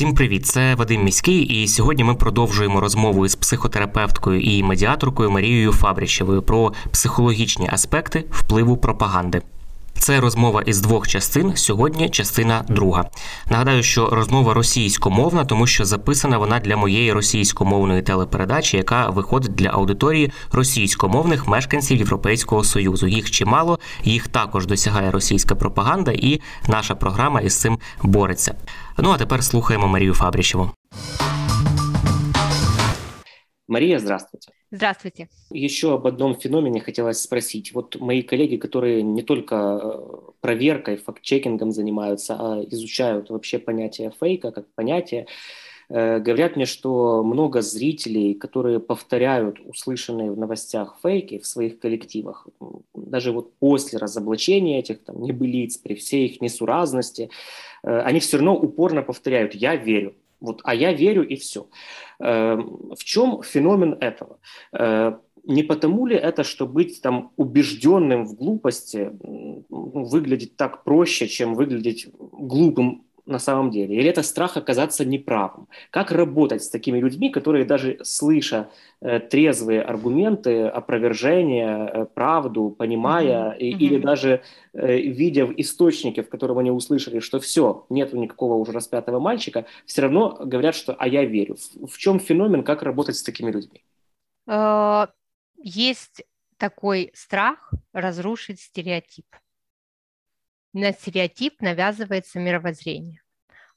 Всім привіт! Це Вадим Міський, і сьогодні ми продовжуємо розмову із психотерапевткою і медіаторкою Марією Фабріщевою про психологічні аспекти впливу пропаганди. Це розмова із двох частин. Сьогодні частина друга. Нагадаю, що розмова російськомовна, тому що записана вона для моєї російськомовної телепередачі, яка виходить для аудиторії російськомовних мешканців Європейського союзу. Їх чимало, їх також досягає російська пропаганда, і наша програма із цим бореться. Ну а тепер слухаємо Марію Фабріщеву. Мария, здравствуйте. Здравствуйте. Еще об одном феномене хотелось спросить. Вот мои коллеги, которые не только э, проверкой, факт-чекингом занимаются, а изучают вообще понятие фейка как понятие, э, говорят мне, что много зрителей, которые повторяют услышанные в новостях фейки в своих коллективах, даже вот после разоблачения этих там небылиц, при всей их несуразности, э, они все равно упорно повторяют «я верю». Вот, а я верю и все. В чем феномен этого? Э, Не потому ли это, что быть там убежденным в глупости выглядит так проще, чем выглядеть глупым на самом деле? Или это страх оказаться неправым? Как работать с такими людьми, которые даже слыша э, трезвые аргументы, опровержения, э, правду, понимая, и- мгм. или даже э, видя в источнике, в котором они услышали, что все, нету никакого уже распятого мальчика, все равно говорят, что «а я верю». В, в чем феномен, как работать с такими людьми? Э, Есть такой страх разрушить стереотип. На стереотип навязывается мировоззрение.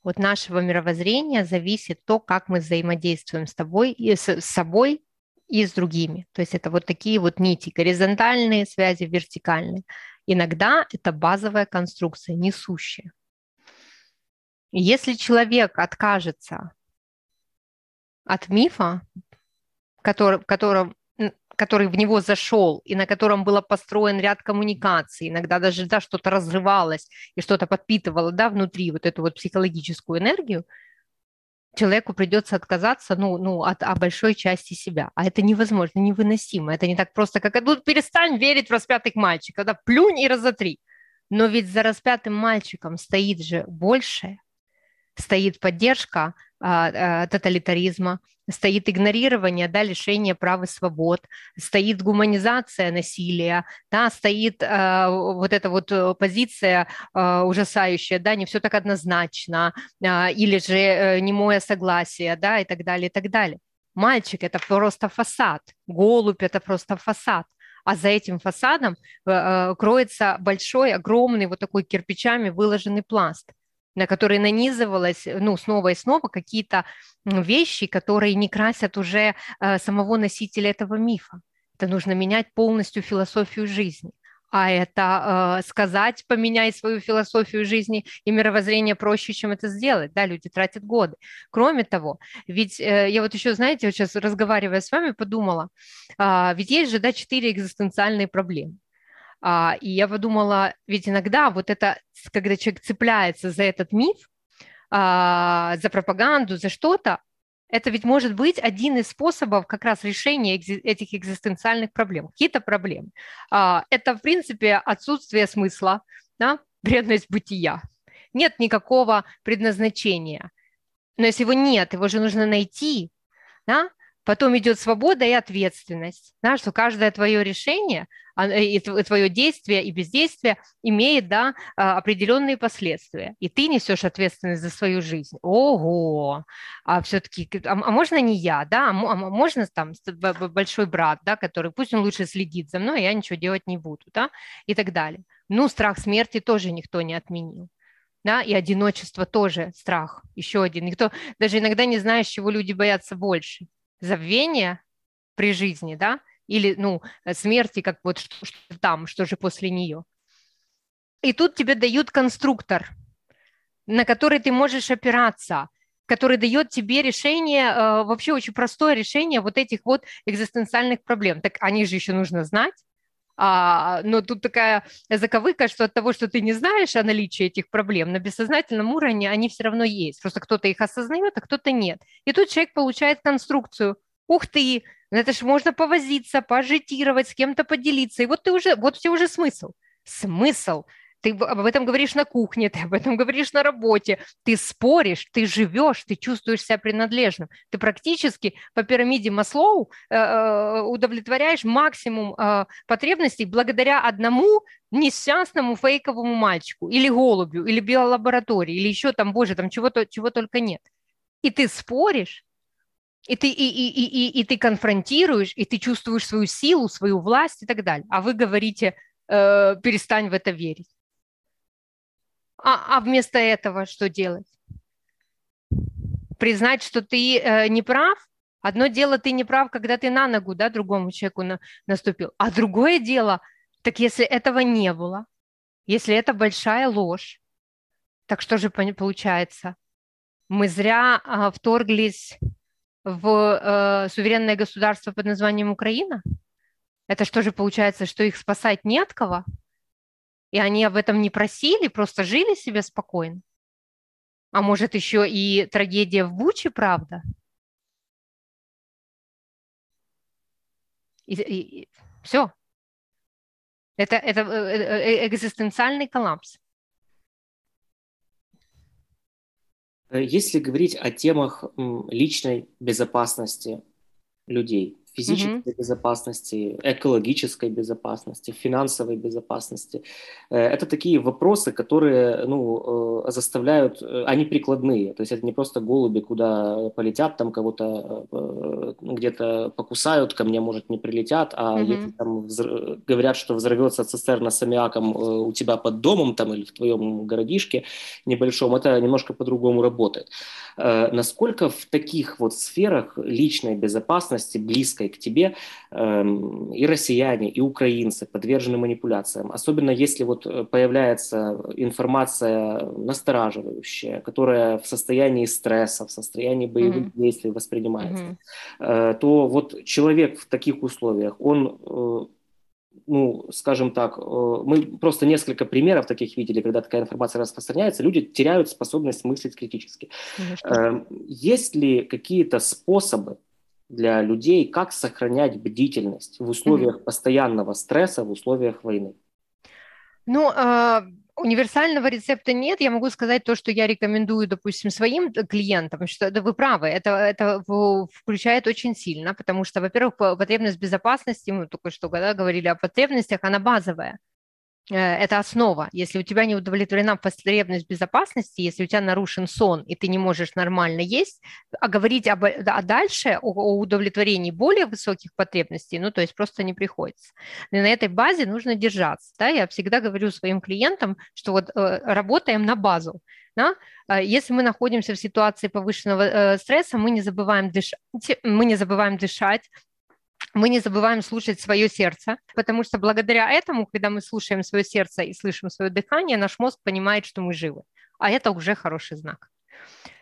От нашего мировоззрения зависит то, как мы взаимодействуем с тобой и с, собой и с другими. То есть это вот такие вот нити, горизонтальные связи, вертикальные. Иногда это базовая конструкция, несущая. Если человек откажется от мифа, который, в котором, который в него зашел и на котором был построен ряд коммуникаций, иногда даже да, что-то разрывалось и что-то подпитывало да, внутри вот эту вот психологическую энергию, человеку придется отказаться ну, ну, от от большой части себя. А это невозможно, невыносимо. Это не так просто, как «Ну, перестань верить в распятых мальчиков, да, плюнь и разотри. Но ведь за распятым мальчиком стоит же большее, стоит поддержка а, а, тоталитаризма, стоит игнорирование, да, лишение прав и свобод, стоит гуманизация насилия, да, стоит а, вот эта вот э, позиция а, ужасающая, да, не все так однозначно, а, или же э, немое согласие, да, и так далее, и так далее. Мальчик – это просто фасад, голубь – это просто фасад, а за этим фасадом э, э, кроется большой, огромный вот такой кирпичами выложенный пласт – на который нанизывалось, ну, снова и снова какие-то вещи, которые не красят уже э, самого носителя этого мифа. Это нужно менять полностью философию жизни. А это э, сказать, поменяй свою философию жизни и мировоззрение проще, чем это сделать. Да, люди тратят годы. Кроме того, ведь э, я вот еще, знаете, вот сейчас разговаривая с вами, подумала, а, ведь есть же, да, четыре экзистенциальные проблемы. А, и я подумала, ведь иногда вот это, когда человек цепляется за этот миф, а, за пропаганду, за что-то, это ведь может быть один из способов как раз решения этих экзистенциальных проблем. Какие-то проблемы. А, это, в принципе, отсутствие смысла, да, бредность бытия. Нет никакого предназначения. Но если его нет, его же нужно найти, да, Потом идет свобода и ответственность, да, что каждое твое решение а, и тв- твое действие и бездействие имеет да, а, определенные последствия. И ты несешь ответственность за свою жизнь. Ого! А все-таки, а, а можно не я, да? А, можно там большой брат, да, который пусть он лучше следит за мной, я ничего делать не буду, да, и так далее. Ну, страх смерти тоже никто не отменил. Да, и одиночество тоже страх, еще один. Никто даже иногда не знает, чего люди боятся больше забвения при жизни, да, или, ну, смерти, как вот что, что там, что же после нее. И тут тебе дают конструктор, на который ты можешь опираться. который дает тебе решение, э, вообще очень простое решение вот этих вот экзистенциальных проблем. Так они же еще нужно знать. А, но тут такая заковыка, что от того, что ты не знаешь о наличии этих проблем, на бессознательном уровне они все равно есть. Просто кто-то их осознает, а кто-то нет. И тут человек получает конструкцию. Ух ты, ну это же можно повозиться, пожитировать, с кем-то поделиться. И вот ты уже, вот все уже смысл. Смысл ты об этом говоришь на кухне, ты об этом говоришь на работе, ты споришь, ты живешь, ты чувствуешь себя принадлежным. Ты практически по пирамиде Маслоу э, э, удовлетворяешь максимум э, потребностей благодаря одному несчастному фейковому мальчику или голубю, или биолаборатории, или еще там, боже, там чего-то, чего только нет. И ты споришь, и ты, и, и, и, и, и ты конфронтируешь, и ты чувствуешь свою силу, свою власть и так далее. А вы говорите, э, перестань в это верить. А, а вместо этого что делать? Признать, что ты э, не прав? Одно дело, ты не прав, когда ты на ногу да, другому человеку на, наступил. А другое дело, так если этого не было, если это большая ложь, так что же получается? Мы зря э, вторглись в э, суверенное государство под названием Украина? Это что же получается, что их спасать не от кого? И они об этом не просили, просто жили себе спокойно. А может, еще и трагедия в Буче, правда? И, и, и, все. Это, это э, э, э, экзистенциальный коллапс. Если говорить о темах личной безопасности людей, физической mm-hmm. безопасности, экологической безопасности, финансовой безопасности. Э, это такие вопросы, которые ну, э, заставляют, э, они прикладные, то есть это не просто голуби, куда полетят, там кого-то где-то покусают, ко мне, может, не прилетят, а mm-hmm. если там взр... говорят, что взорвется цистерна с аммиаком у тебя под домом там или в твоем городишке небольшом, это немножко по-другому работает. Насколько в таких вот сферах личной безопасности, близкой близкой к тебе, эм, и россияне, и украинцы подвержены манипуляциям. Особенно если вот э, появляется информация настораживающая, которая в состоянии стресса, в состоянии боевых mm-hmm. действий воспринимается, mm-hmm. то вот человек в таких условиях, он э, ну, скажем так, мы просто несколько примеров таких видели, когда такая информация распространяется, люди теряют способность мыслить критически. Конечно. Эм, есть ли какие-то способы для людей, как сохранять бдительность в условиях mm-hmm. постоянного стресса, в условиях войны? Ну, э, универсального рецепта нет. Я могу сказать то, что я рекомендую, допустим, своим клиентам, что да, вы правы, это, это включает очень сильно, потому что, во-первых, потребность безопасности, мы только что когда говорили о потребностях, она базовая. Э, это основа. Если у тебя не удовлетворена потребность безопасности, если у тебя нарушен сон, и ты не можешь нормально есть, а говорить об, а дальше о, о удовлетворении более высоких потребностей, ну, то есть просто не приходится. И на этой базе нужно держаться. Да? Я всегда говорю своим клиентам, что вот э, работаем на базу. Да? А если мы находимся в ситуации повышенного э, стресса, мы не забываем дышать, мы не забываем дышать, мы не забываем слушать свое сердце, потому что благодаря этому, когда мы слушаем свое сердце и слышим свое дыхание, наш мозг понимает, что мы живы. А это уже хороший знак.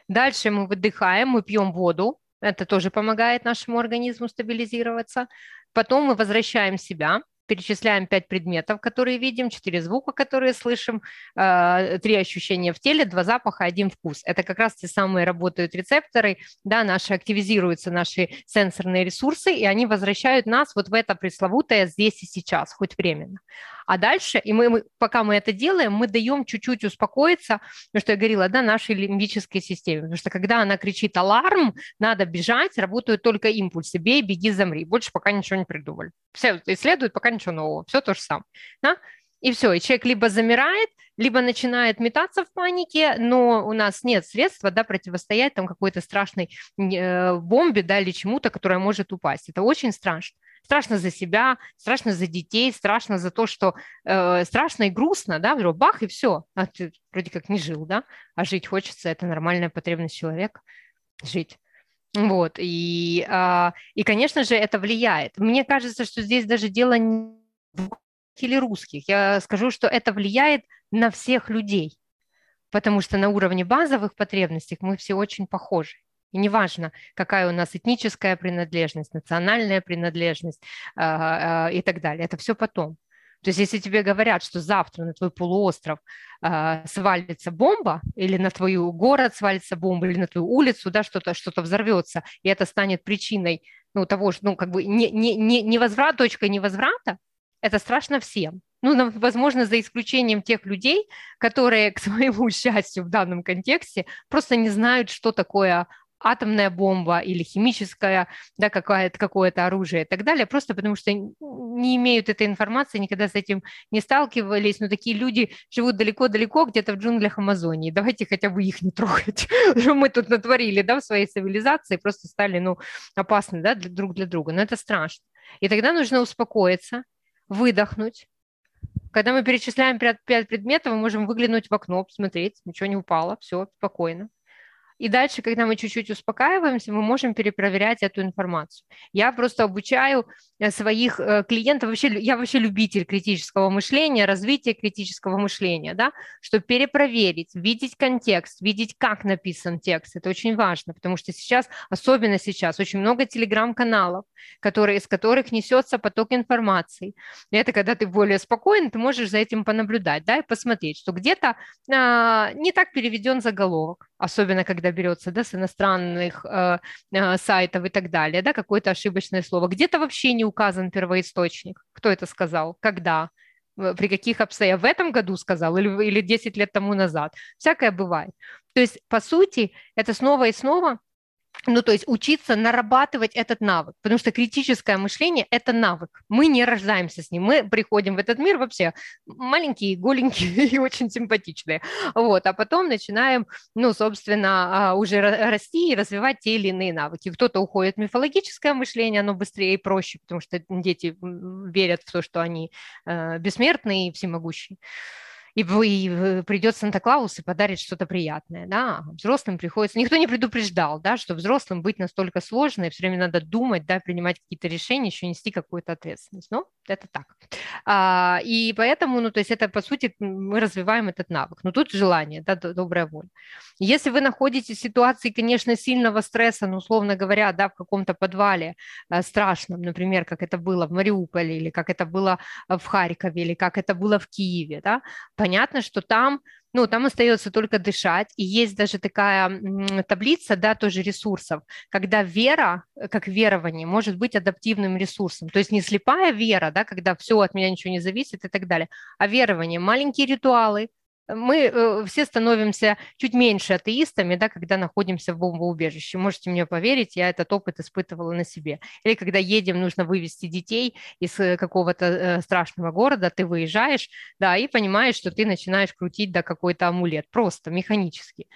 Дальше мы выдыхаем, мы пьем воду, это тоже помогает нашему организму стабилизироваться. Потом мы возвращаем себя, перечисляем пять предметов, которые видим, четыре звука, которые слышим, а, три ощущения в теле, два запаха, один вкус. Это как раз те самые работают рецепторы, да, наши активизируются наши сенсорные ресурсы, и они возвращают нас вот в это пресловутое здесь и сейчас, хоть временно. А дальше, и мы, мы, пока мы это делаем, мы даем чуть-чуть успокоиться, потому что я говорила, да, нашей лимбической системе, потому что когда она кричит аларм, надо бежать, работают только импульсы, бей, беги, замри, больше пока ничего не придумали. Все исследуют, пока ничего нового, все то же самое. Да? И все, и человек либо замирает, либо начинает метаться в панике, но у нас нет средства да, противостоять там какой-то страшной э, бомбе да, или чему-то, которая может упасть. Это очень страшно. Страшно за себя, страшно за детей, страшно за то, что э, страшно и грустно, да, вдруг бах, и все. А ты вроде как не жил, да, а жить хочется, это нормальная потребность человека, жить. Вот, и, э, и, конечно же, это влияет. Мне кажется, что здесь даже дело не в или русских. Я скажу, что это влияет на всех людей. потому что на уровне базовых потребностей мы все очень похожи. И неважно, какая у нас этническая принадлежность, национальная принадлежность э, э, и так далее, это все потом. То есть если тебе говорят, что завтра на твой полуостров э, свалится бомба, или на твой город свалится бомба, или на твою улицу, да, что-то что взорвется, и это станет причиной ну, того, что, ну, как бы не, не, не, не возврат, точка невозврата, это страшно всем. Ну, возможно, за исключением тех людей, которые, к своему счастью в данном контексте, просто не знают, что такое атомная бомба или химическое, да, какое-то, какое-то оружие и так далее, просто потому что не имеют этой информации, никогда с этим не сталкивались, но такие люди живут далеко-далеко, где-то в джунглях Амазонии, давайте хотя бы их не трогать, мы тут натворили, да, в своей цивилизации, просто стали, ну, опасны, да, для, друг для друга, но это страшно. И тогда нужно успокоиться, выдохнуть, когда мы перечисляем пять предметов, мы можем выглянуть в окно, посмотреть, ничего не упало, все, спокойно. И дальше, когда мы чуть-чуть успокаиваемся, мы можем перепроверять эту информацию. Я просто обучаю э, своих э, клиентов, вообще, я вообще любитель критического мышления, развития критического мышления, да, чтобы перепроверить, видеть контекст, видеть, как написан текст. Это очень важно, потому что сейчас, особенно сейчас, очень много телеграм-каналов, которые, из которых несется поток информации. И это когда ты более спокоен, ты можешь за этим понаблюдать, да, и посмотреть, что где-то а, не так переведен заголовок, особенно когда берется да, с иностранных э, э, сайтов и так далее, да, какое-то ошибочное слово. Где-то вообще не указан первоисточник. Кто это сказал? Когда? При каких обстоятельствах? В этом году сказал или, или 10 лет тому назад? Всякое бывает. То есть, по сути, это снова и снова ну, то есть учиться нарабатывать этот навык, потому что критическое мышление – это навык. Мы не рождаемся с ним, мы приходим в этот мир вообще маленькие, голенькие и очень симпатичные, вот, а потом начинаем, ну, собственно, а, уже расти и развивать те или иные навыки. Кто-то уходит в мифологическое мышление, оно быстрее и проще, потому что дети верят в то, что они э, бессмертные и всемогущие и, и придет Санта-Клаус и подарит что-то приятное, да, а взрослым приходится, никто не предупреждал, да, что взрослым быть настолько сложно, и все время надо думать, да, принимать какие-то решения, еще нести какую-то ответственность, но это так. А, и поэтому, ну, то есть это, по сути, мы развиваем этот навык, но тут желание, да, добрая воля. Если вы находитесь в ситуации, конечно, сильного стресса, ну, условно говоря, да, в каком-то подвале э, страшном, например, как это было в Мариуполе, или как это было в Харькове, или как это было в Киеве, да, понятно, что там ну, там остается только дышать. И есть даже такая таблица, да, тоже ресурсов, когда вера, э, как верование, может быть адаптивным ресурсом. То есть не слепая вера, да, когда все от меня ничего не зависит и так далее, а верование, маленькие ритуалы, мы э, все становимся чуть меньше атеистами, да, когда находимся в бомбоубежище. Можете мне поверить, я этот опыт испытывала на себе. Или когда едем, нужно вывести детей из э, какого-то э, страшного города, ты выезжаешь, да, и понимаешь, что ты начинаешь крутить, да, какой-то амулет, просто механически,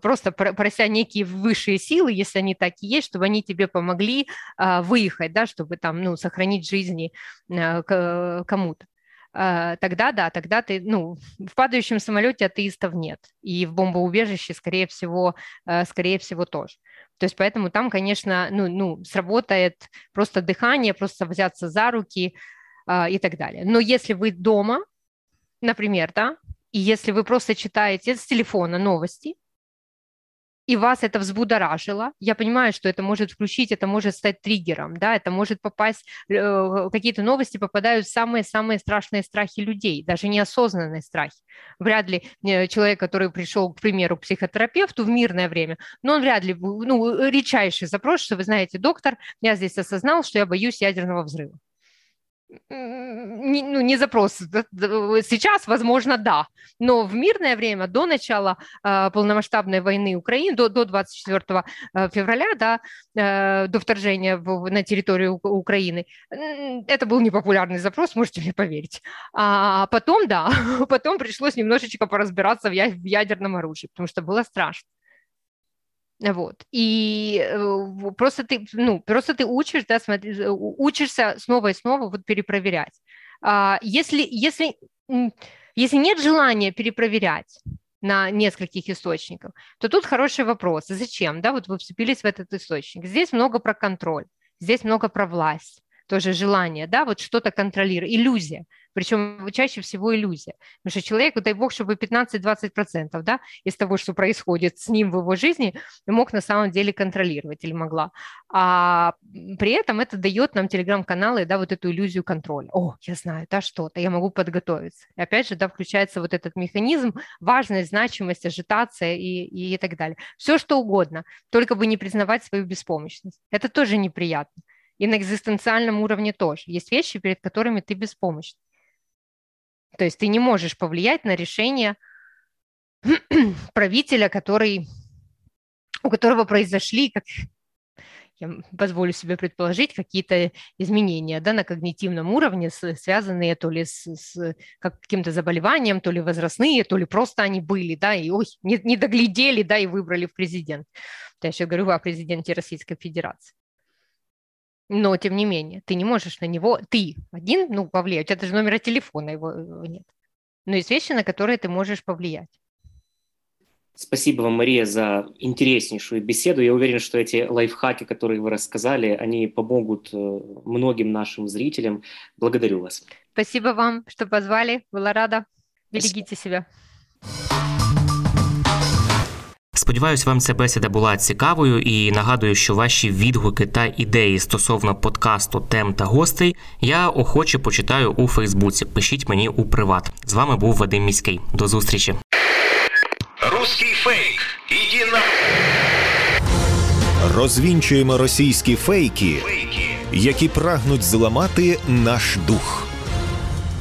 просто прося некие высшие силы, если они такие есть, чтобы они тебе помогли выехать, да, чтобы там, ну, сохранить жизни кому-то. А, тогда да, тогда ты, ну, в падающем самолете атеистов нет, и в бомбоубежище, скорее всего, э, скорее всего, тоже. То есть поэтому там, конечно, ну, ну, сработает просто дыхание, просто взяться за руки а, и так далее. Но если вы дома, например, да, и если вы просто читаете с телефона новости, и вас это взбудоражило, я понимаю, что это может включить, это может стать триггером, да, это может попасть, э, какие-то новости попадают в самые-самые страшные страхи людей, даже неосознанные страхи. Вряд ли э, человек, который пришел, к примеру, к психотерапевту в мирное время, но он вряд ли, ну, редчайший запрос, что вы знаете, доктор, я здесь осознал, что я боюсь ядерного взрыва не, ну, не запрос. Сейчас, возможно, да, но в мирное время, до начала э, полномасштабной войны Украины, до, до 24 э, февраля, да, э, до вторжения в, на территорию Украины, это был непопулярный запрос, можете мне поверить. А потом, да, потом пришлось немножечко поразбираться в, в ядерном оружии, потому что было страшно. Вот. И э, просто ты, ну, просто ты учишь, да, смотри, учишься снова и снова вот перепроверять. А, если, если, если нет желания перепроверять на нескольких источниках, то тут хороший вопрос. Зачем? Да, вот вы вцепились в этот источник. Здесь много про контроль, здесь много про власть, тоже желание, да, вот что-то контролировать, иллюзия, причем чаще всего иллюзия, потому что человек, дай бог, чтобы 15-20% да, из того, что происходит с ним в его жизни, мог на самом деле контролировать или могла. А при этом это дает нам телеграм-каналы, да, вот эту иллюзию контроля. О, я знаю, да, что-то, я могу подготовиться. И опять же, да, включается вот этот механизм, важность, значимость, ажитация и, и так далее. Все, что угодно, только бы не признавать свою беспомощность. Это тоже неприятно. И на экзистенциальном уровне тоже. Есть вещи, перед которыми ты беспомощен. То есть ты не можешь повлиять на решение правителя, который, у которого произошли, как я позволю себе предположить, какие-то изменения да, на когнитивном уровне, связанные то ли с, с каким-то заболеванием, то ли возрастные, то ли просто они были, да, и ой, не, не доглядели, да, и выбрали в президент. Я еще говорю о президенте Российской Федерации. Но, тем не менее, ты не можешь на него, ты один, ну, повлиять, у тебя даже номера телефона его, его нет. Но есть вещи, на которые ты можешь повлиять. Спасибо вам, Мария, за интереснейшую беседу. Я уверен, что эти лайфхаки, которые вы рассказали, они помогут э, многим нашим зрителям. Благодарю вас. Спасибо вам, что позвали. Была рада. Берегите себя. Сподіваюсь, вам ця бесіда була цікавою і нагадую, що ваші відгуки та ідеї стосовно подкасту, тем та гостей я охоче почитаю у Фейсбуці. Пишіть мені у приват. З вами був Вадим Міський. До зустрічі. Русский фейк. Иди на... Розвінчуємо російські фейки, Фейки. які прагнуть зламати наш дух.